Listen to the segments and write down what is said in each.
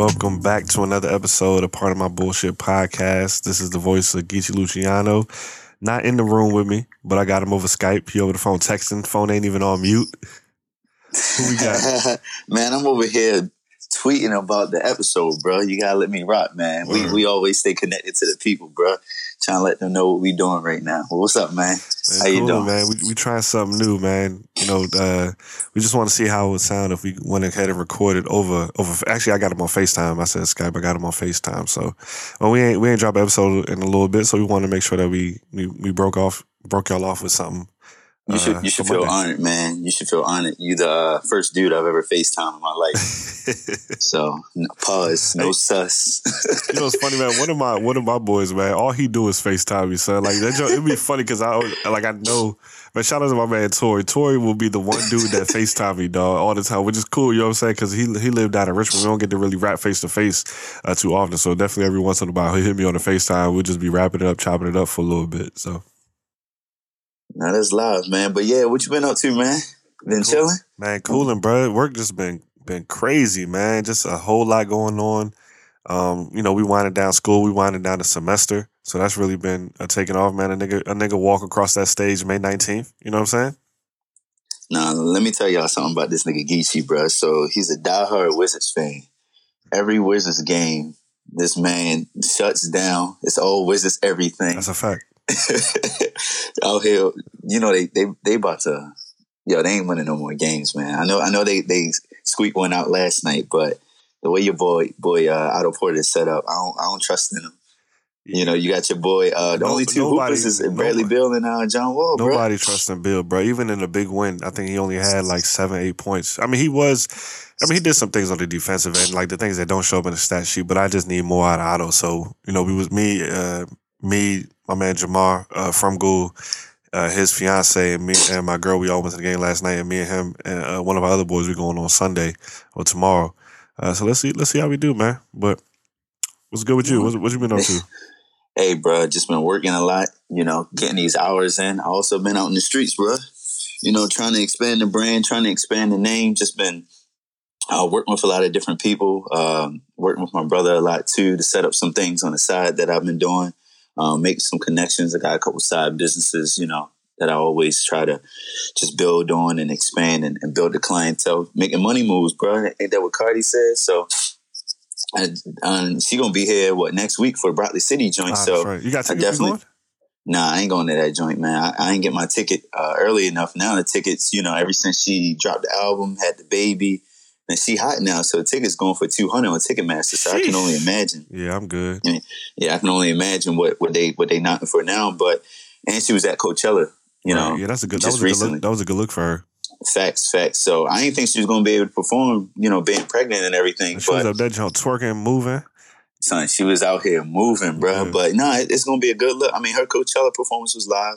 welcome back to another episode of Part of My Bullshit podcast. This is the voice of Geechee Luciano. Not in the room with me, but I got him over Skype. He over the phone texting. Phone ain't even on mute. Who we got? man, I'm over here tweeting about the episode, bro. You gotta let me rock, man. We we always stay connected to the people, bro. Trying to let them know what we doing right now. Well, what's up, man? How you doing? man? We, we trying something new, man. You know, uh, we just want to see how it would sound if we went ahead and recorded over over. Actually, I got him on Facetime. I said Skype. I got him on Facetime. So, well, we ain't we ain't drop episode in a little bit, so we want to make sure that we we, we broke off broke y'all off with something. You should uh, you should feel honored, man. You should feel honored. You the uh, first dude I've ever FaceTime in my life. So no, pause, no Hey. sus. You know, it's funny, man. One of my one of my boys, man, all he do is FaceTime me, son. Like that, joke- it'd be funny because I like I know. But shout out to my man Tori. Tori will be the one dude that FaceTime me, dog, all the time, which is cool. You know what I'm saying? Because he he lived down in Richmond. We don't get to really rap face to face too often. So definitely every once in a while he'll hit me on the FaceTime. We'll just be wrapping it up, chopping it up for a little bit. So now that's live, man. But yeah, what you been up to, man? Been Cool. chilling. man, cooling, bro. Work just been been crazy, man. Just a whole lot going on. Um, you know, we winding down school, we winding down the semester, so that's really been uh, taking off, man. A nigga, a nigga walk across that stage May nineteenth. You know what I'm saying? Now, let me tell y'all something about this nigga Geechee, bro. So he's a diehard Wizards fan. Every Wizards game, this man shuts down. It's all Wizards everything. That's a fact. Out here, you know they they they about to, yo, they ain't winning no more games, man. I know I know they they squeaked one out last night, but the way your boy boy uh, Otto Porter is set up, I don't I don't trust in him. You know, you got your boy. Uh, the No- only two nobody- hoopers is Bradley nobody- Beal and uh, John Wall, bro. Nobody trusts in Beal, bro. Even in a big win, I think he only had like seven, eight points. I mean, he was. I mean, he did some things on the defensive end, like the things that don't show up in the stat sheet. But I just need more out of Otto. So you know, we was me, uh, me, my man Jamar uh, from Ghoul, uh, his fiance, and me and my girl. We all went to the game last night, and me and him and uh, one of our other boys. We going on Sunday or tomorrow. Uh, so let's see, let's see how we do, man. But what's good with you? What's, what you been up to? Hey, bro, just been working a lot, you know, getting these hours in. I also been out in the streets, bro. You know, trying to expand the brand, trying to expand the name. Just been uh, working with a lot of different people. Um, working with my brother a lot too to set up some things on the side that I've been doing. Um, making some connections. I got a couple side businesses, you know, that I always try to just build on and expand and, and build the clientele. Making money moves, bro. Ain't that what Cardi said? So. And, um, she gonna be here what next week for Broccoli City joint. Ah, so right. You got tickets you definitely-? Nah, I ain't going to that joint, man. I, I ain't get my ticket uh, early enough. Now the tickets, you know, ever since she dropped the album, had the baby, and she hot now, so the tickets going for two hundred on Ticketmaster. So I can only imagine. Yeah, I'm good. Yeah, I can only imagine what what they what they knocking for now. But and she was at Coachella, you Right. know, yeah, that's a good. That just was a good look. That was a good look for her. facts, facts. So I didn't think she was going to be able to perform, you know, being pregnant and everything. She was up there, jump, twerking, moving. son, she was out here moving, bro. Yeah. But no, it- it's gonna be a good look. I mean, her Coachella performance was live.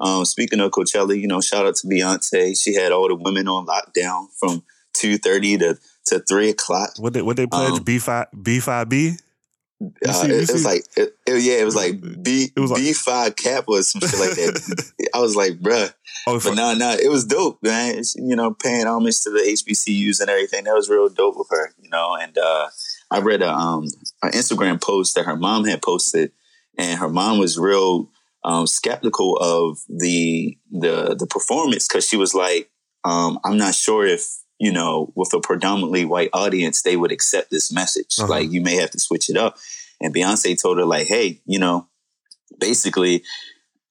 Um, speaking of Coachella, you know, shout out to Beyonce. She had all the women on lockdown from two thirty to to three o'clock. What they what they pledge? Um, B five B five B. Uh, see- it, it was like, it, it- yeah, it was like B It was like- B five Kappa or some shit like that. I was like, bruh. Oh, But no, no, it was dope, man. It's, you know, paying homage to the HBCUs and everything. That was real dope with her, you know. And uh, I read a um an Instagram post that her mom had posted, and her mom was real um, skeptical of the the the performance because she was like, um, I'm not sure if you know, with a predominantly white audience, they would accept this message. Uh-huh. Like, you may have to switch it up. And Beyonce told her, like, hey, you know, basically,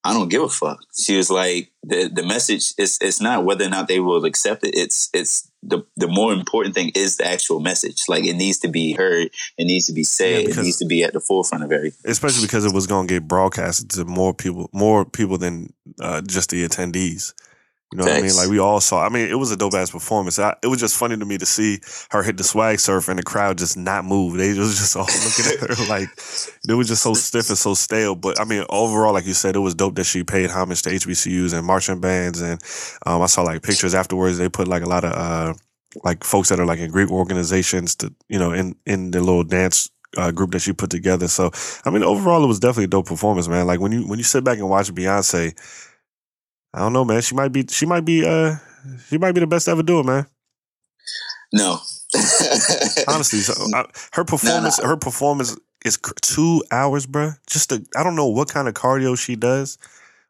I don't give a fuck. She was like, the the message is it's not whether or not they will accept it. It's it's the the more important thing is the actual message. Like it needs to be heard. It needs to be said. Yeah, it needs to be at the forefront of everything. especially because it was going to get broadcasted to more people, more people than uh, just the attendees. You know what I mean? Like we all saw. I mean, it was a dope ass performance. I, it was just funny to me to see her hit the swag surf and the crowd just not move. They was just all looking at her like it was just so stiff and so stale. But I mean, overall, like you said, it was dope that she paid homage to HBCUs and marching bands. And um, I saw like pictures afterwards. They put like a lot of uh, like folks that are like in Greek organizations to you know in in the little dance uh, group that she put together. So I mean, overall, it was definitely a dope performance, man. Like when you when you sit back and watch Beyonce, I don't know, man. She might be she might be uh she might be the best to ever do it, man. No, Honestly, so, I, her performance, nah. her performance is cr- two hours, bruh. Just to, I don't know what kind of cardio she does,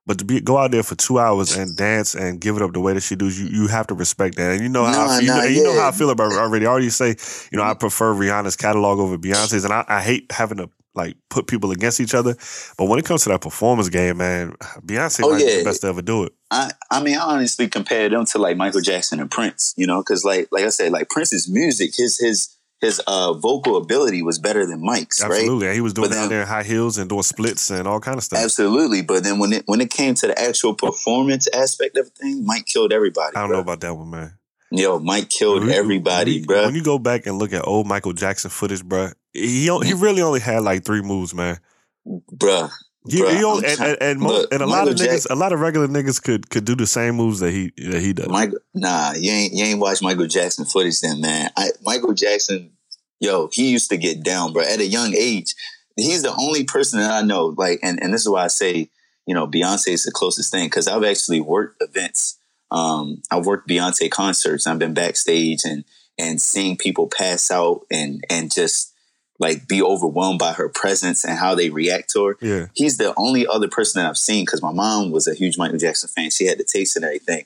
but to be go out there for two hours and dance and give it up the way that she does, you you have to respect that. And you know how Nah, I feel, you, know, you know how I feel about her already. I already say, you know, I prefer Rihanna's catalog over Beyonce's, and I, I hate having to like put people against each other. But when it comes to that performance game, man, Beyonce Oh, might be the best to ever do it. I, I mean, I honestly compare them to like Michael Jackson and Prince, you know, because like like I said, like Prince's music, his his his uh vocal ability was better than Mike's, right? Absolutely, and he was doing But it then- there in high heels and doing splits and all kind of stuff. Absolutely, but then when it when it came to the actual performance aspect of the thing, Mike killed everybody. I don't bro. know about that one, man. Yo, Mike killed When you- everybody, bro. When you go back and look at old Michael Jackson footage, bro, he he really only had like three moves, man. Bruh, He, Bruh, he only, and, and, and, mo- look, and a lot of Michael niggas, a lot of regular niggas could could do the same moves that he that he does. Michael, nah, you ain't you ain't watched Michael Jackson footage then, man. I, Michael Jackson, yo, he used to get down, bro. At a young age, he's the only person that I know. Like, and and this is why I say, you know, Beyonce is the closest thing because I've actually worked events. Um, I've worked Beyonce concerts. I've been backstage and and seeing people pass out and and just like be overwhelmed by her presence and how they react to her yeah, he's the only other person that I've seen because my mom was a huge Michael Jackson fan. She had the taste and everything.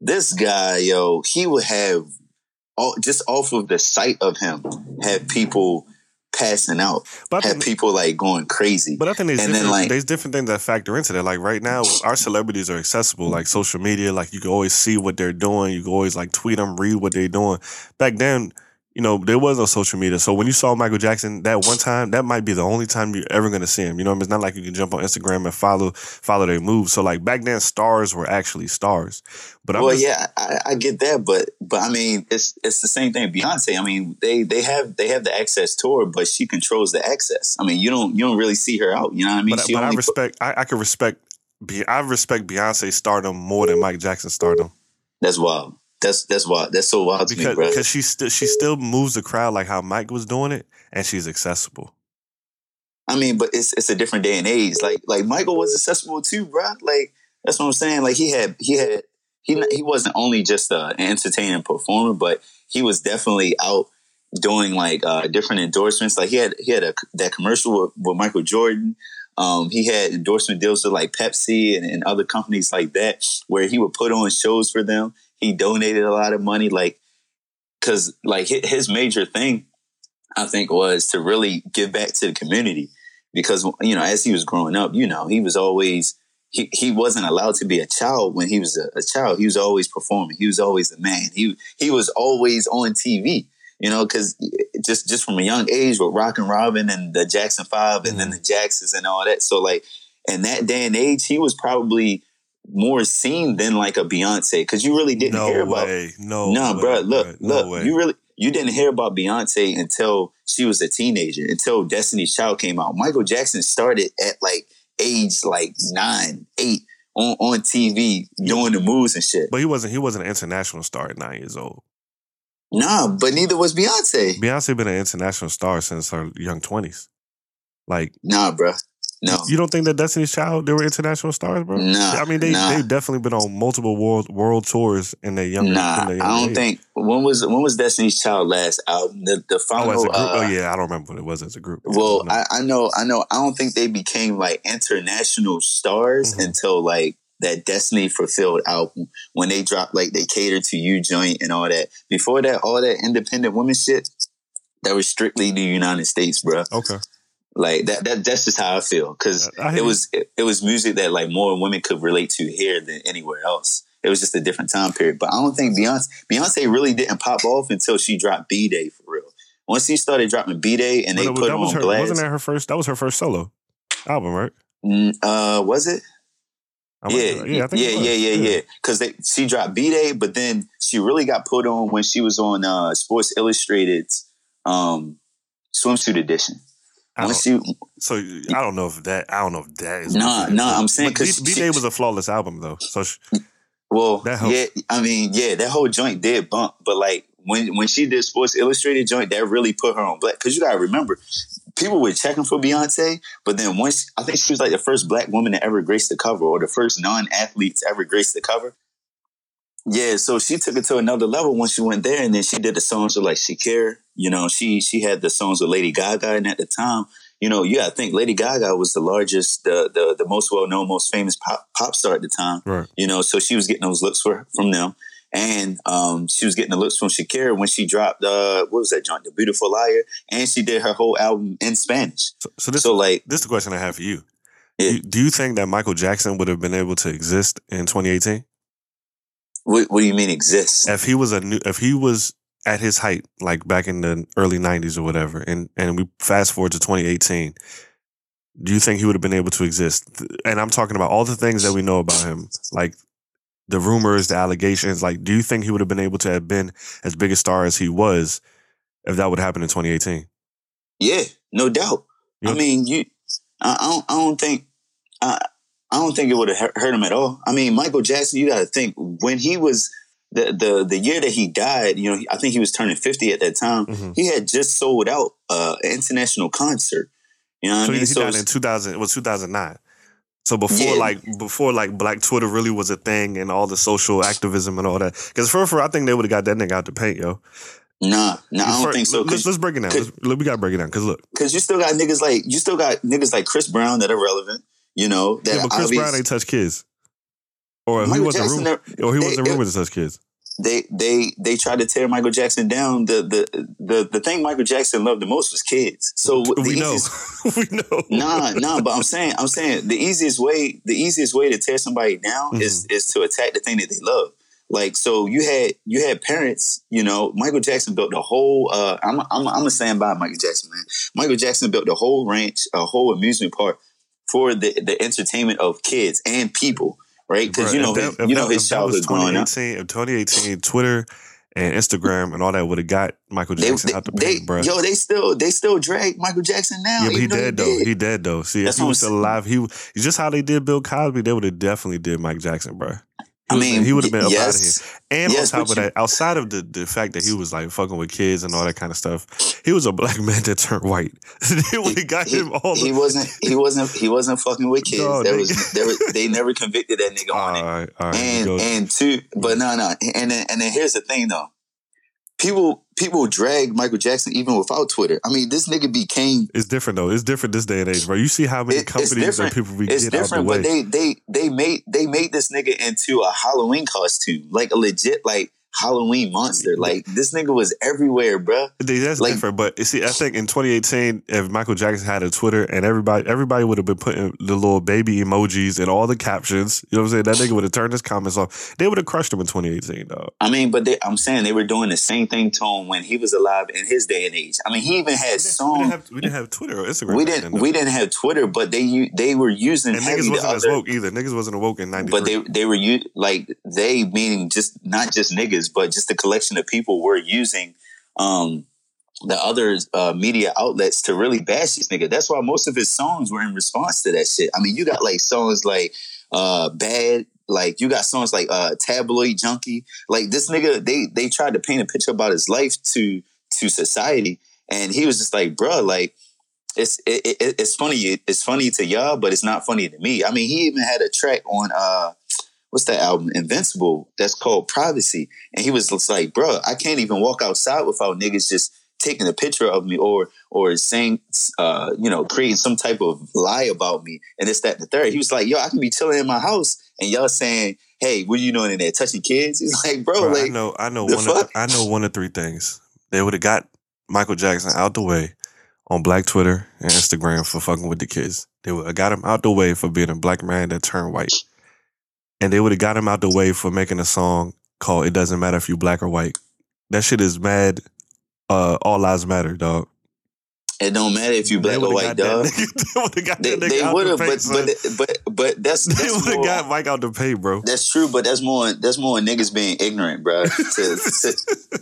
This guy, yo, he would have all just off of the sight of him, have people passing out, but have think, people like going crazy. but I think there's and then, different, like- there's different things that factor into that. Like right now, our celebrities are accessible, like social media. Like you can always see what they're doing. You can always like tweet them, read what they're doing. Back then. You know, there was no social media. So when you saw Michael Jackson that one time, that might be the only time you're ever gonna see him. You know, what I mean? it's not like you can jump on Instagram and follow follow their moves. So like back then, stars were actually stars. But I'm well, just, yeah, I, I get that, but but I mean, it's it's the same thing. Beyonce, I mean, they they have they have the access to her, but she controls the access. I mean, you don't you don't really see her out. You know what I mean? but, she but I respect. I, I can respect. Be, I respect Beyonce's stardom more than Mike Jackson's stardom that's wild. That's that's wild. That's so wild to because me, bro. because she still she still moves the crowd like how Mike was doing it, and she's accessible. I mean, but it's it's a different day and age. Like like Michael was accessible too, bro. Like that's what I'm saying. Like he had he had he he wasn't only just a, an entertaining performer, but he was definitely out doing like uh, different endorsements. Like he had he had a that commercial with, with Michael Jordan. Um, he had endorsement deals with like Pepsi and, and other companies like that, where he would put on shows for them. He donated a lot of money, like because like his major thing, I think, was to really give back to the community. Because you know as he was growing up you know he was always he, he wasn't allowed to be a child when he was a, a child. He was always performing. He was always a man. He he was always on tv you know because just just from a young age with Rockin' Robin and the jackson five and then mm-hmm. the jacksons and all that. So like in that day and age he was probably more seen than like a beyonce because you really didn't hear about way, no, no, way, bro. Look, look. way. You really you didn't hear about Beyonce until she was a teenager, until Destiny's Child came out. Michael Jackson started at like age like nine, eight on on TV doing the moves and shit. but he wasn't. He wasn't an international star at nine years old. Nah, but neither was Beyonce. Beyonce been an international star since her young twenties. Like Nah, bro. No. you don't think that Destiny's Child they were international stars, bro? Nah, I mean they nah. they've definitely been on multiple world world tours in their younger. Nah, their I don't age. think when was when was Destiny's Child last album? The the Oh, final. group. uh, oh yeah, I don't remember what it was as a group. Well, I, I know, I know. I don't think they became like international stars Mhm. until like that Destiny Fulfilled album when they dropped like they catered to you joint and all that. Before that, all that independent women shit that was strictly the United States, bro. okay. Like that, that that's just how I feel because I- I hear it was it, it was music that like more women could relate to here than anywhere else. It was just a different time period. But I don't think Beyonce Beyonce really didn't pop off until she dropped B Day for real. Once she started dropping B Day and they was- put that her was on her, blast, wasn't that her first? That was her first solo album, right? Mm, uh, was it? I might yeah, yeah, I think yeah, it was. yeah, yeah, yeah. Because she dropped B Day, but then she really got put on when she was on uh, Sports Illustrated's um, swimsuit edition. Once don't, so I don't know if that. I don't know if that is. Nah, nah, I'm saying because 'cause B Day was a flawless album though. So she, mm, well, That helps. yeah, I mean, yeah, that whole joint did bump, but like when when she did Sports Illustrated joint, that really put her on black. Because you gotta remember, people were checking for Beyonce, but then once I think she was like the first black woman to ever grace the cover, or the first non athlete to ever grace the cover. Yeah, so she took it to another level when she went there, and then she did the songs with like Shakira. You know, she she had the songs with Lady Gaga, and at the time, you know, you got to think Lady Gaga was the largest, the the, the most well known, most famous pop pop star at the time. Right. You know, so she was getting those looks for, from them, and um, she was getting the looks from Shakira when she dropped uh, what was that joint, The Beautiful Liar, and she did her whole album in Spanish. So, so this So like, this is the question I have for you. Yeah. You- Do you think that Michael Jackson would have been able to exist in 2018 what, what do you mean exists? if he was a new if he was at his height like back in the early 90s or whatever and and we fast forward to 2018 do you think he would have been able to exist and i'm talking about all the things that we know about him like the rumors the allegations like do you think he would have been able to have been as big a star as he was if that would happen in 2018 Yeah, no doubt. Yeah. I mean, you, I, I don't, I don't think, I, I don't think it would have hurt him at all. I mean, Michael Jackson, you got to think when he was the the the year that he died. You know, I think he was turning fifty at that time. Mhm. He had just sold out uh, an international concert. You know what so I mean? he So died in 2000 it was 2009 so before Yeah. like before like black twitter really was a thing and all the social activism and all that because for for i think they would have got that nigga out the paint yo nah, nah, I don't First- think so. let's, let's break it down let's, we gotta break it down because look Because you still got niggas like you still got niggas like Chris Brown that are relevant. You know that yeah, but Chris obvious- Brown ain't touch kids, or he wasn't Jackson, rumored, or he they- wasn't they- with to touch kids. they they they tried to tear Michael Jackson down. The the the the thing Michael Jackson loved the most was kids. So we know, we know. Nah, nah, but I'm saying, I'm saying the easiest way, the easiest way to tear somebody down is Mm-hmm. is to attack the thing that they love. Like, so you had you had parents, you know, Michael Jackson built the whole. uh I'm I'm I'm a stand by Michael Jackson, man. Michael Jackson built the whole ranch, a whole amusement park for the the entertainment of kids and people, right? Because you know that- his, you know that- his childhood growing up. 2018, if 2018, Twitter and Instagram and all that would have got Michael Jackson they, out the paint, bro. yo, they still they still drag Michael Jackson now. Yeah, but he dead though. did. He dead though. See, That's if he was still alive, he just how they did Bill Cosby. They would have definitely did Mike Jackson, bro. He I was- mean, he would have been up out of here. yes, And Yes, on top of you- that, outside of the, the fact that he was like fucking with kids and all that kind of stuff, he was a black man that turned white. they got he, him all he the. wasn't he wasn't he wasn't fucking with kids. Dog, there they- was there was, they never convicted that nigga All on it. right, all right. And and two, but mm. no no. And then and then here's the thing though. People people drag Michael Jackson even without Twitter. I mean, this nigga became It's different though. It's different this day and age, bro. You see how many It- companies and people we it's get out the different, way. but they they they made they made this nigga into a Halloween costume, like a legit like Halloween monster. Like this nigga was everywhere, bro. That's Like- different, but you see, I think in 2018, if Michael Jackson had a Twitter and everybody, everybody would have been putting the little baby emojis and all the captions. You know what I'm saying? That nigga would have turned his comments off. They would have crushed him in 2018, dog. I mean, but they, I'm saying they were doing the same thing to him when he was alive in his day and age. I mean, he even had We songs. didn't have, we didn't have Twitter or Instagram. we didn't then, we didn't have Twitter, but they they were using and niggas wasn't as woke either. Niggas wasn't awoke in '93. but they they were like they meaning just not just niggas, but just the collection of people were using um the other uh, media outlets to really bash this nigga. That's why most of his songs were in response to that shit. I mean, you got like songs like uh Bad, like you got songs like uh Tabloid Junkie. Like this nigga, they they tried to paint a picture about his life to to society, and he was just like, bruh, like it's it, it, it's funny. It's funny to y'all, but it's not funny to me. I mean, he even had a track on uh, what's that album, Invincible, that's called Privacy, and he was like, "Bro, I can't even walk outside without niggas just taking a picture of me or or saying, uh, you know, creating some type of lie about me." And it's that and the third. He was like, "Yo, I can be chilling in my house, and y'all saying." Hey, what are you doing in there? Touching kids? He's like, bro, Bro, I like, know, I know one. Of. I know one of three things. They would have got Michael Jackson out the way on Black Twitter and Instagram for fucking with the kids. They would have got him out the way for being a black man that turned white, and they would have got him out the way for making a song called "It Doesn't Matter If You Black or White." That shit is mad. Uh, all lives matter, dog. it don't matter if you black or white, dog. nigga- They would have got They, that nigga out the but son. but but but that's that's They would have got Mike out the paint, bro. that's true. But that's more that's more niggas being ignorant, bro. To, to,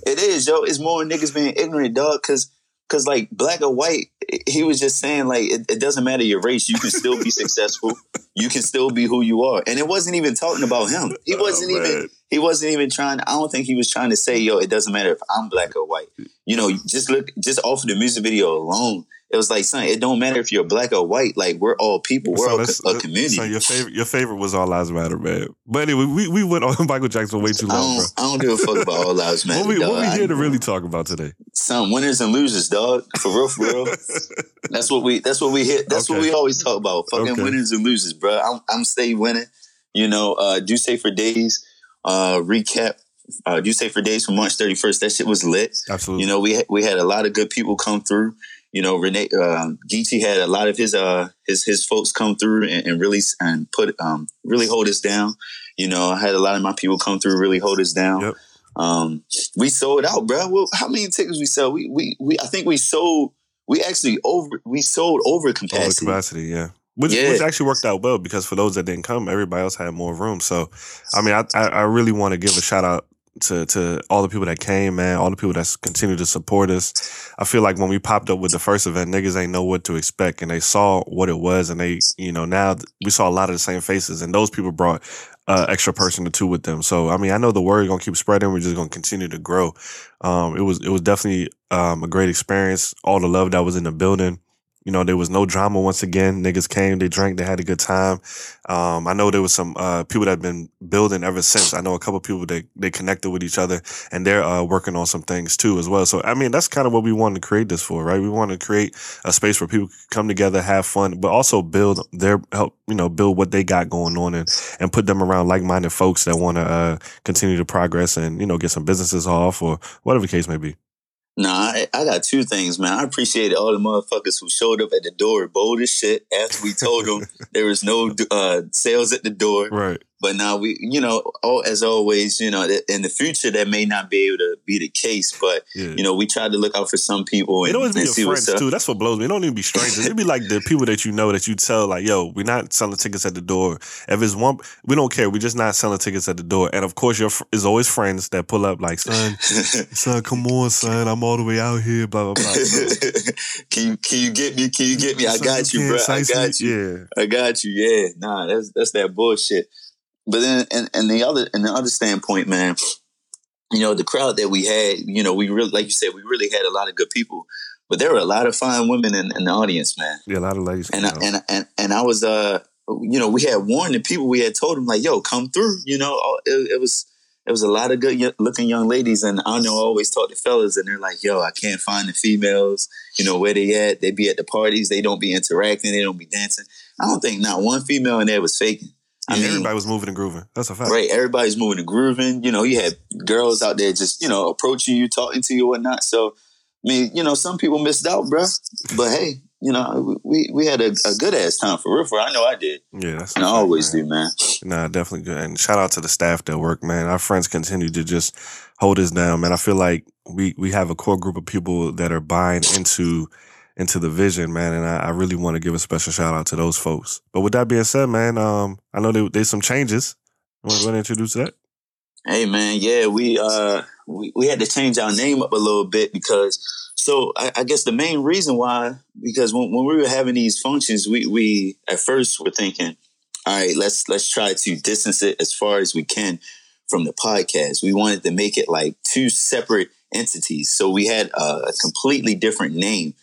it is, yo. It's more niggas being ignorant, dog. Because because like black or white, he was just saying like it, it doesn't matter your race. You can still be successful. You can still be who you are. And it wasn't even talking about him. He Oh, wasn't even he wasn't even trying. I don't think he was trying to say, yo, it doesn't matter if I'm black or white. You know, just look just off of the music video alone, it was like son, it don't matter if you're black or white. Like we're all people. We're So all co- a community. So your favorite, your favorite was All Lives Matter, man. But anyway, we, we went on Michael Jackson way too I long, don't, bro. I don't give a fuck about all lives matter. What we, dog. what we I- here to really talk about today? some winners and losers, dog. For real, for real. That's what we. That's what we hit. That's what we always talk about. Fucking Okay. winners and losers, bro. I'm I'm stay winning. You know, uh, do say for days. Uh, recap. Uh, do say for days from March 31st. That shit was lit. Absolutely. You know, we we had a lot of good people come through. You know, Renee um, Geechee had a lot of his uh his his folks come through and, and really and put um really hold us down. You know, I had a lot of my people come through really hold us down. Yep. Um, we sold out, bro. Well, how many tickets we sell? We we we I think we sold. We actually over we sold over All the capacity. capacity, yeah. Which, Yeah. which actually worked out well because for those that didn't come, everybody else had more room. So, I mean, I I, I really want to give a shout out to to all the people that came, man. All the people that's continued to support us. I feel like when we popped up with the first event, niggas ain't know what to expect, and they saw what it was, and they, you know, now we saw a lot of the same faces, and those people brought uh, extra person or two with them. So, I mean, I know the word gonna keep spreading. We're just gonna continue to grow. Um, it was it was definitely um, a great experience. All the love that was in the building. You know, there was no drama once again. Niggas came, they drank, they had a good time. Um, I know there was some uh, people that have been building ever since. I know a couple people that they connected with each other and they're uh, working on some things too as well. So I mean, that's kind of what we wanted to create this for, right? We want to create a space where people come together, have fun, but also build their help, you know, build what they got going on and and put them around like-minded folks that want to uh, continue to progress and you know get some businesses off or whatever the case may be. Nah, I, I got two things, man. I appreciate all the motherfuckers who showed up at the door bold as shit after we told them there was no uh, sales at the door. Right. But now we, you know, oh, as always, you know, in the future that may not be able to be the case. But Yeah. you know, we tried to look out for some people and, It always be your see friends too. That's what blows me. It don't even be strangers. It'd be like the people that you know that you tell, like, "Yo, we're not selling tickets at the door." If it's one, we don't care. We're just not selling tickets at the door. And of course, your is always friends that pull up, like, "Son, son, come on, son, I'm all the way out here." Blah blah blah. Can you can you get me? Can you get me? I got you, bro. I got you. Yeah, I got you. Yeah, nah, that's that's that bullshit. But then, and, and the other and the other standpoint, man, you know, the crowd that we had, you know, we really, like you said, we really had a lot of good people. But there were a lot of fine women in, in the audience, man. yeah. A lot of ladies. And I, and and and I was, uh, you know, we had warned the people. We had told them like, "Yo, come through." You know, it, it was it was a lot of good looking young ladies, and I know I always talk to fellas, and they're like, "Yo, I can't find the females. You know where they at? They be at the parties. They don't be interacting. They don't be dancing. I don't think not one female in there was faking. I Yeah, mean, everybody was moving and grooving. That's a fact. right? Everybody's moving and grooving. You know, you had girls out there just you know approaching you, talking to you, whatnot. So, I mean, you know, some people missed out, bruh. But hey, you know, we we had a, a good ass time for real. For I know I did, Yeah, that's and I always man. do, man. Nah, definitely good. And shout out to the staff that work, man. Our friends continue to just hold us down, man. I feel like we we have a core group of people that are buying into into the vision, man. And I, I really want to give a special shout out to those folks. But with that being said, man, um, I know there, there's some changes. You want to go ahead and introduce that? Hey, man, yeah, we uh we, we had to change our name up a little bit because so I, I guess the main reason why because when, when we were having these functions, we we at first were thinking, all right, let's let's try to distance it as far as we can from the podcast. We wanted to make it like two separate entities, so we had a, a completely different name.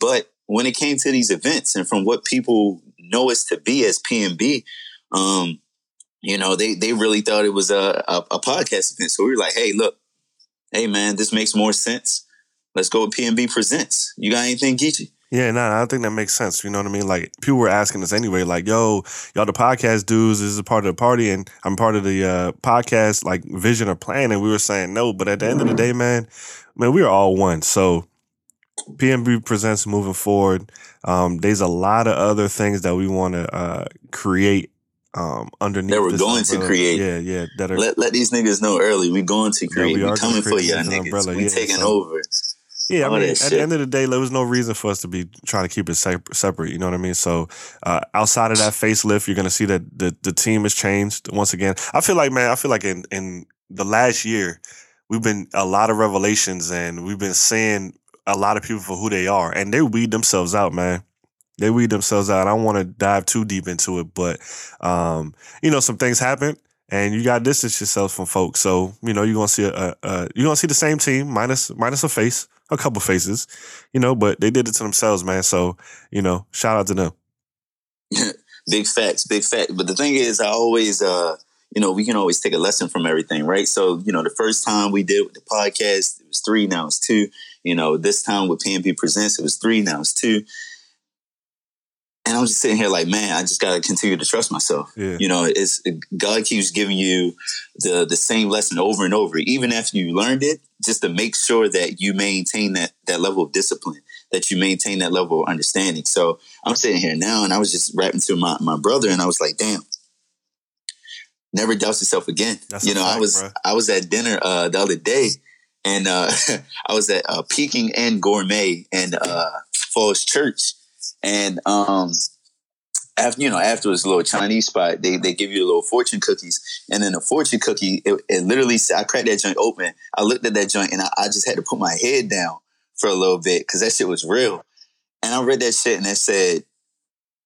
But when it came to these events, and from what people know us to be as PNB, um, you know, they they really thought it was a, a, a podcast event. So we were like, hey, look, hey man, this makes more sense. Let's go with PNB Presents. You got anything, Geechee? Yeah, nah, I don't think that makes sense. You know what I mean? Like people were asking us anyway, like, "Yo, y'all the podcast dudes, this is a part of the party, and I'm part of the uh, podcast like vision or plan." And we were saying no, but at the end of the day, man, man, we are all one. So PNB presents moving forward. Um, there's a lot of other things that we want to uh, create um, underneath. That we're going to create. Yeah, yeah, that are Let, let these niggas know early. We going to create. we we are coming for y'all this niggas. umbrella, we yeah, taking so- over. Yeah, I mean, at shit. the end of the day, there was no reason for us to be trying to keep it separate. You know what I mean? So, uh, outside of that facelift, you're gonna see that the the team has changed once again. I feel like, man, I feel like in in the last year, we've been a lot of revelations, and we've been seeing a lot of people for who they are, and they weed themselves out, man. They weed themselves out. I don't want to dive too deep into it, but um, you know, some things happen. And you got to distance yourself from folks, so you know you're gonna see a, a, a you're gonna see the same team minus minus a face, a couple faces, you know, but they did it to themselves, man. So, you know, shout out to them. big facts, big facts. But the thing is, I always, uh, you know, we can always take a lesson from everything, right? So, you know, the first time we did the podcast, it was three, now it's two. You know, this time with PNB Presents, it was three, now it's two. And I'm just sitting here like, man, I just got to continue to trust myself. Yeah. You know, it's God keeps giving you the the same lesson over and over, even after you learned it, just to make sure that you maintain that that level of discipline, that you maintain that level of understanding. So I'm sitting here now, and I was just rapping to my my brother, and I was like, damn, never doubt yourself again. That's you know, fact, I was bro. I was at dinner uh, the other day, and uh, I was at uh, Peking and Gourmet and uh, Falls Church, and um, after you know after a little Chinese spot, they they give you a little fortune cookies, and then a fortune cookie, it, it literally I cracked that joint open. I looked at that joint, and I, I just had to put my head down for a little bit because that shit was real. And I read that shit, and it said,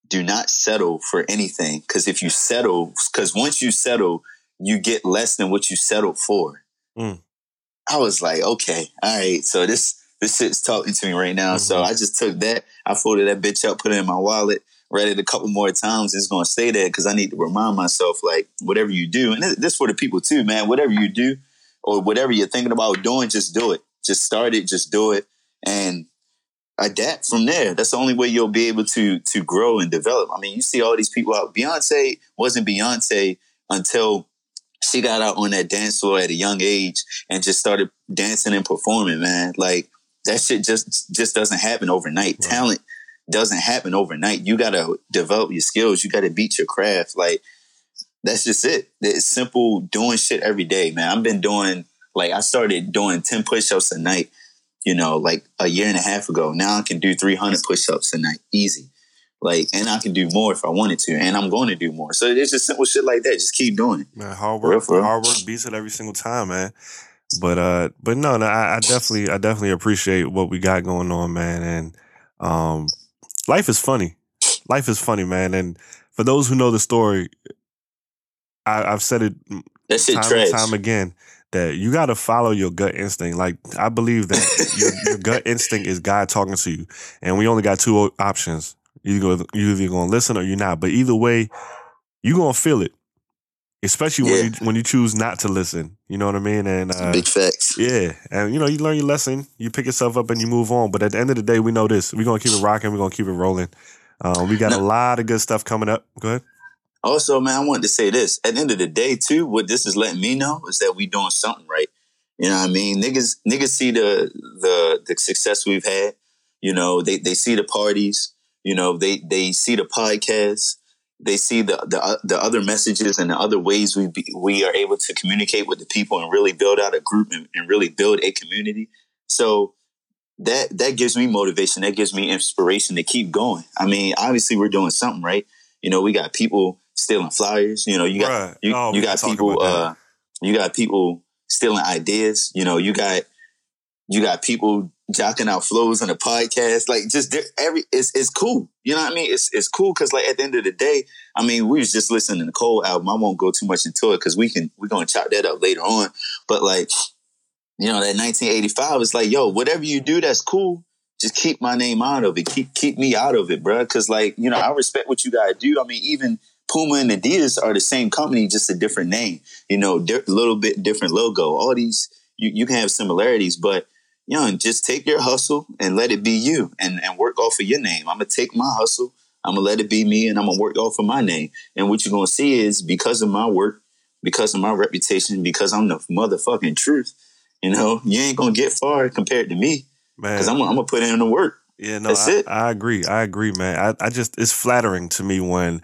"Do not settle for anything, because if you settle, because once you settle, you get less than what you settled for." Mm. I was like, okay, all right, so this this shit's talking to me right now. Mm-hmm. So I just took that, I folded that bitch up, put it in my wallet, read it a couple more times. It's gonna stay there because I need to remind myself, like, whatever you do, and this for the people too, man. Whatever you do, or whatever you're thinking about doing, just do it. Just start it, just do it, and adapt from there. That's the only way you'll be able to to grow and develop. I mean, you see all these people out. Beyonce wasn't Beyonce until she got out on that dance floor at a young age and just started dancing and performing. Man, like that shit just just doesn't happen overnight. Right. Talent doesn't happen overnight. You gotta develop your skills. You gotta beat your craft. Like that's just it. It's simple doing shit every day, man. I've been doing like I started doing 10 push-ups a night, you know, like a year and a half ago. Now I can do 300 push-ups a night. Easy. Like, and I can do more if I wanted to, and I'm going to do more. So it's just simple shit like that. Just keep doing it. Man, hard work, for real, for hard work beats it every single time, man. But uh, but no, no, I, I, definitely, I definitely appreciate what we got going on, man. And um, life is funny. Life is funny, man. And for those who know the story, I, have said it that time and time again that you got to follow your gut instinct. Like I believe that your, your, gut instinct is God talking to you, and we only got two options: you go, you either gonna listen or you're not. But either way, you're gonna feel it especially yeah. when you when you choose not to listen. You know what I mean? And uh, big facts. Yeah, and you know you learn your lesson, you pick yourself up, and you move on. But at the end of the day, we know this: we're gonna keep it rocking, we're gonna keep it rolling. Um, we got a lot of good stuff coming up. Go ahead. Also, man, I wanted to say this: at the end of the day, too, what this is letting me know is that we doing something right. You know what I mean? Niggas, niggas see the the the success we've had. You know, they they see the parties. You know, they they see the podcast they see the, the uh, the other messages and the other ways we be, we are able to communicate with the people and really build out a group and, and, really build a community. So that that gives me motivation. That gives me inspiration to keep going. I mean, obviously we're doing something right. You know, we got people stealing flyers. You know, you got right. you, oh, you got people uh, you got people stealing ideas. You know, you got you got people jocking out flows on a podcast. Like just every it's it's cool. You know what I mean? It's it's cool because like at the end of the day, I mean, we was just listening to the Cole album. I won't go too much into it because we can we're gonna chop that up later on. But like, you know, that 1985 is like, yo, whatever you do, that's cool. Just keep my name out of it. Keep keep me out of it, bro. Cause like, you know, I respect what you gotta do. I mean, even Puma and Adidas are the same company, just a different name. You know, a di- little bit different logo. All these you, you can have similarities, but you know, and just take your hustle and let it be you and, and work off of your name. I'm gonna take my hustle, I'm gonna let it be me, and I'm gonna work off of my name. And what you're gonna see is because of my work, because of my reputation, because I'm the motherfucking truth, you know, you ain't gonna get far compared to me. Because I'm, I'm gonna put in the work. Yeah, no, That's I, it. I agree. I agree, man. I, I just it's flattering to me when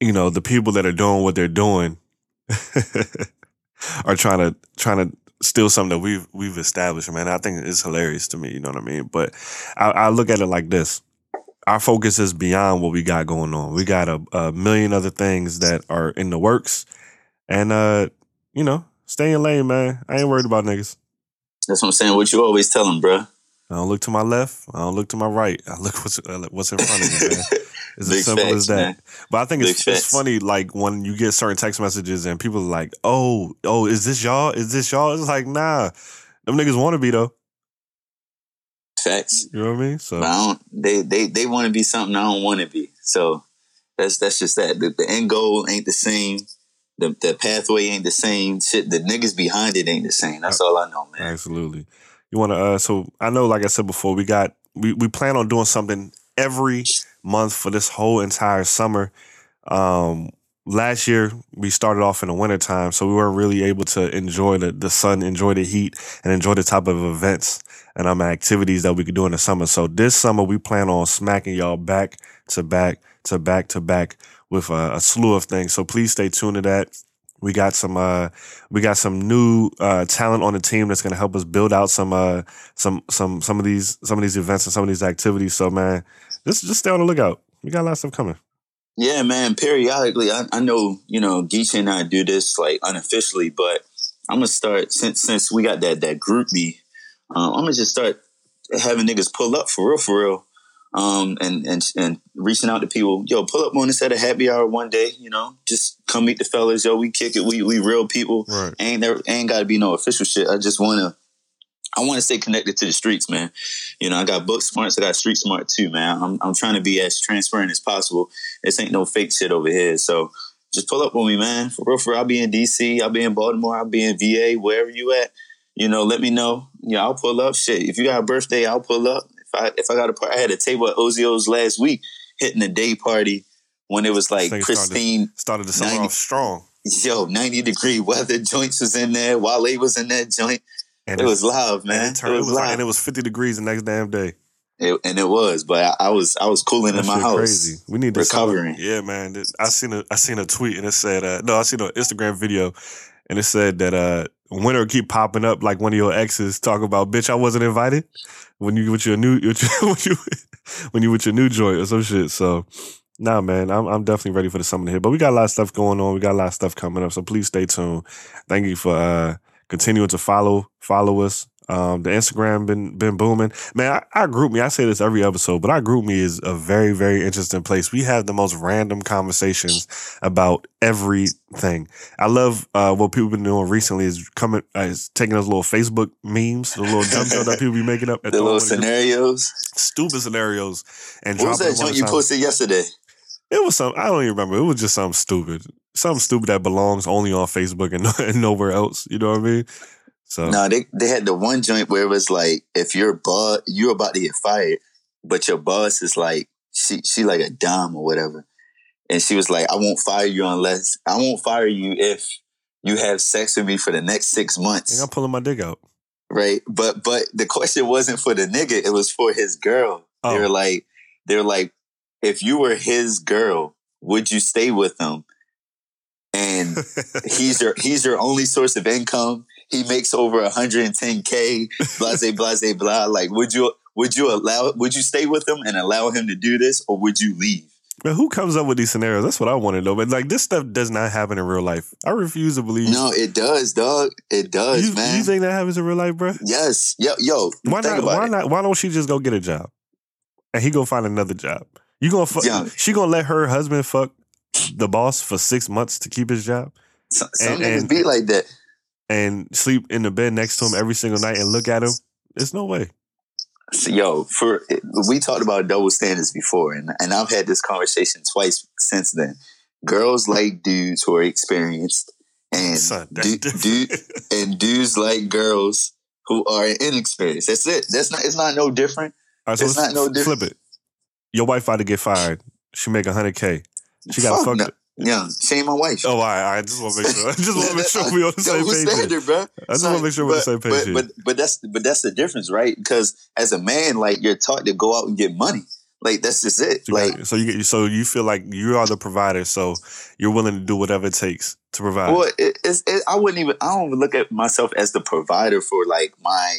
you know the people that are doing what they're doing are trying to trying to still something that we've we've established, man. I think it's hilarious to me. You know what I mean? But I, I look at it like this: our focus is beyond what we got going on. We got a, a million other things that are in the works, and uh, you know, stay in lane, man. I ain't worried about niggas. That's what I'm saying. What you always tell them, bro. I don't look to my left. I don't look to my right. I look what's what's in front of me, man. It's as simple facts, as that. Man. But I think it's, it's funny, like when you get certain text messages and people are like, "Oh, oh, is this y'all? Is this y'all?" It's like, nah, them niggas want to be though. Facts. You know what I mean? So But I don't. They they they want to be something I don't want to be. So that's that's just that. The, the end goal ain't the same. The the pathway ain't the same. Shit, the niggas behind it ain't the same. That's all I know, man. Absolutely. You want to? Uh, so I know, like I said before, we got we we plan on doing something every month for this whole entire summer. Um, last year we started off in the wintertime, so we weren't really able to enjoy the the sun, enjoy the heat, and enjoy the type of events and um activities that we could do in the summer. So this summer we plan on smacking y'all back to back to back to back with a, a slew of things. So please stay tuned to that. We got some uh we got some new uh talent on the team that's gonna help us build out some uh some some some of these some of these events and some of these activities. So man, just just stay on the lookout. We got a lot of stuff coming. Yeah, man. Periodically, I, I know you know Geechee and I do this like unofficially, but I'm gonna start since since we got that that GroupMe. Um, I'm gonna just start having niggas pull up for real, for real, um, and and and reaching out to people. Yo, pull up on us at a happy hour one day. You know, just come meet the fellas. Yo, we kick it. We we real people. Right. Ain't there ain't got to be no official shit. I just wanna. I want to stay connected to the streets, man. You know, I got book smarts, I got street smart too, man. I'm, I'm trying to be as transparent as possible. This ain't no fake shit over here. So just pull up on me, man. For real, for real. I'll be in DC, I'll be in Baltimore, I'll be in VA, wherever you at. You know, let me know. Yeah, I'll pull up. Shit, if you got a birthday, I'll pull up. If I if I got a party, I had a table at Ozio's last week, hitting a day party when it was like pristine. Started the summer 90 off strong. Yo, 90 degree weather. Joints was in there. Wale was in that joint. And It was live, man. it, turned, it it was was like, live. and it was 50 degrees the next damn day. It- and it was, but I, I was I was cooling That in my house. crazy. We need to summer- recovering. Yeah, man. I seen a I seen a tweet and it said uh, no, I seen an Instagram video and it said that uh winter keep popping up like one of your exes talk about bitch I wasn't invited when you with your new with your, when you when you with your new joint or some shit. So nah man, I'm I'm definitely ready for the summer to hit. But we got a lot of stuff going on. We got a lot of stuff coming up. So please stay tuned. Thank you for uh continuing to follow follow us. Um, the Instagram been been booming. Man, I, our GroupMe. I say this every episode, but our GroupMe is a very very interesting place. We have the most random conversations about everything. I love uh, what people been doing recently is coming uh, is taking those little Facebook memes, the little dumb that people be making up, and The little scenarios. stupid scenarios, and What was that joint you posted yesterday? It was some I don't even remember. It was just something stupid, something stupid that belongs only on Facebook and, and nowhere else. You know what I mean? So No, they they had the one joint where it was like if your boss you're about to get fired, but your boss is like she she like a dom or whatever, and she was like, I won't fire you unless I won't fire you if you have sex with me for the next six months, I'm pulling my dick out. right? But but the question wasn't for the nigga; it was for his girl. They Oh. were like they were like, if you were his girl, would you stay with him? And he's your he's your only source of income. He makes over 110k. Blase, blase, blah. Like, would you would you allow would you stay with him and allow him to do this, or would you leave? Man, who comes up with these scenarios? That's what I want to know. But like this stuff does not happen in real life. I refuse to believe. No, it does, dog. It does, you, man. you think that happens in real life, bro? yes, yo, yo. Why not? Why it. not? Why don't she just go get a job, and he go find another job? You gonna fuck? Yeah. She gonna let her husband fuck the boss for six months to keep his job Some, some and- niggas and- be like that. and sleep in the bed next to him every single night and look at him? There's no way. So, yo, for we talked about double standards before, and and I've had this conversation twice since then. Girls like dudes who are experienced, and Son, du- du- and dudes like girls who are inexperienced. That's it. That's not. It's not no different. Right, so It's not no different. flip it. Your wife about to get fired. She make hundred k. She got to fuck. no. Yeah, shame my wife. Oh, all right, all right. Just want to make sure. I just want to make sure we on the same page. standard, bro. I just want to make sure we're on the same page. But but but that's but that's the difference, right? Because as a man, like you're taught to go out and get money. Like that's just it. You Like so you get so you feel like you are the provider, so you're willing to do whatever it takes to provide. Well, it, it's, it, I wouldn't even. I don't even look at myself as the provider for like my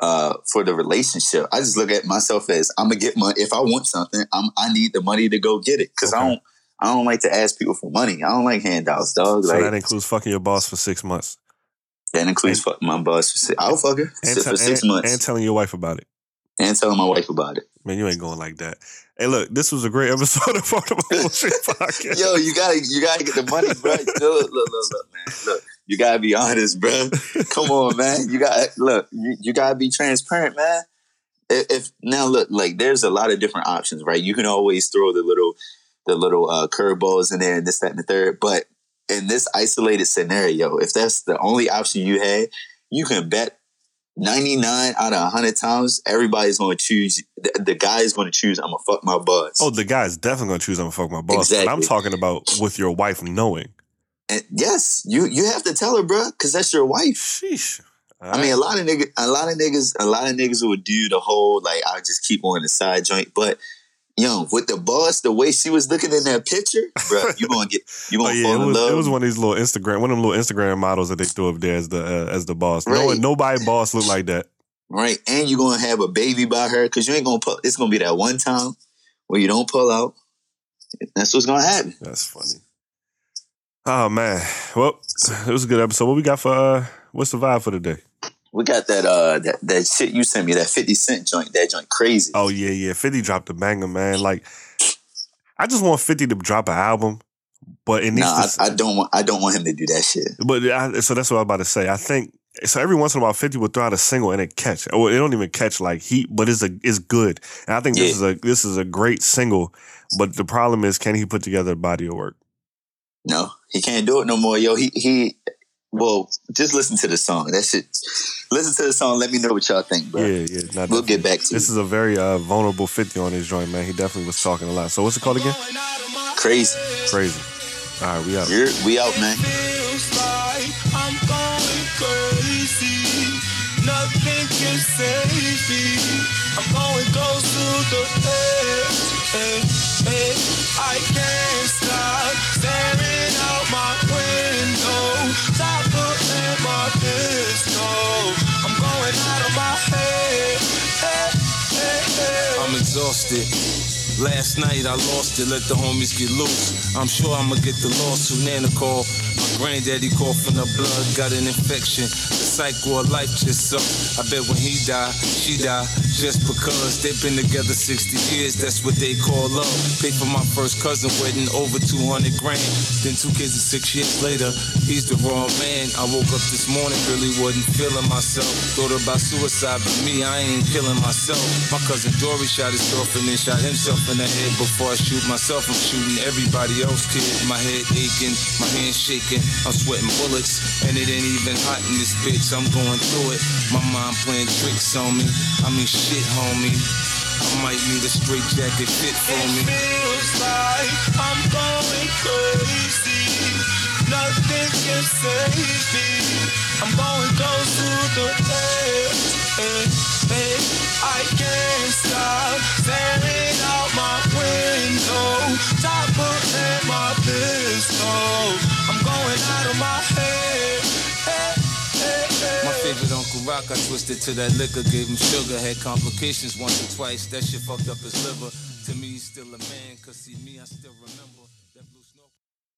uh for the relationship. I just look at myself as I'm gonna get money. If I want something, I'm I need the money to go get it because I don't. I don't like to ask people for money. I don't like handouts, dog. so Like that includes fucking your boss for six months That includes my boss. For six, I'll fuck her and, for six and- months and telling your wife about it. and telling my wife about it. Man, you ain't going like that. Hey, look, this was a great episode of Part of My Bullshit Podcast. Yo, you gotta you gotta get the money, bro. Look, look, look, look, man. Look, you gotta be honest, bro. Come on, man. You got look. You, you gotta be transparent, man. if, if now look like there's a lot of different options, right? You can always throw the little the little uh, curveballs in there and this, that, and the third. But in this isolated scenario, if that's the only option you had, you can bet 99 out of 100 times, everybody's going to choose, the, the guy is going to choose, I'm going to fuck my boss. Oh, the guy's definitely going to choose, I'm going to fuck my boss. Exactly. But I'm talking about with your wife knowing. And yes, you you have to tell her, bro, because that's your wife. Sheesh. All I mean, a lot of niggas, a lot of niggas, a lot of niggas would do the whole like I just keep on the side joint. But yo, with the boss, the way she was looking in that picture, bro, you gonna get you Oh gonna yeah, fall it in was, love. it was one of these little Instagram, one of them little Instagram models that they threw up there as the uh, as the boss. No, Right. nobody boss looked like that. right? And you're gonna have a baby by her because you ain't gonna pull. It's gonna be that one time where you don't pull out. That's what's gonna happen. That's funny. Oh man, well, it was a good episode. What we got for uh, what's the vibe for today? We got that uh that, that shit you sent me that fifty cent joint. That joint crazy. Oh yeah, yeah. Fifty dropped a banger, man. Like, I just want Fifty to drop an album, but it needs no, I, to. I don't want. I don't want him to do that shit. But I, so that's what I was about to say. I think so. Every once in a while, Fifty will throw out a single and it catch. Or it don't even catch like heat, but it's a it's good. And I think this is a this is a great single. But the problem is, can he put together a body of work? No, he can't do it no more. Yo, he he. Well, just listen to the song. That shit. Listen to the song. Let me know what y'all think, bro. Yeah, yeah. Not We'll get back to it. This you. is a very uh, vulnerable Fifty on his joint, man. He definitely was talking a lot. So what's it called again? Crazy. Crazy. All right, we out. You're, we out, man. feels like I'm going crazy. Nothing can save me. I'm going close to the edge. I can't stop staring out my window. My pistol. I'm going out of my head. I'm exhausted. Last night I lost it, let the homies get loose. I'm sure I'ma get the lawsuit. Nana call. My granddaddy coughing up blood, got an infection. The cycle of life just sucked. I bet when he died, she died. Just because they've been together 60 years, that's what they call love. Paid for my first cousin wedding, over 200 grand. Then two kids and six years later, he's the wrong man. I woke up this morning, really wasn't feeling myself. Thought about suicide, but me, I ain't killing myself. My cousin Dory shot his girlfriend and shot himself in the head. Before I shoot myself, I'm shooting everybody else, kid. My head aching, my hands shaking. I'm sweating bullets, and it ain't even hot in this bitch. I'm going through it. My mind playing tricks on me. I mean, shit, homie. I might need a straight jacket fit for me. It feels like I'm going crazy. Nothing can save me. I'm going close to the edge. My favorite Uncle Rock, I twisted to that liquor, gave him sugar, had complications once or twice. That shit fucked up his liver. To me, he's still a man, cause see me, I still remember.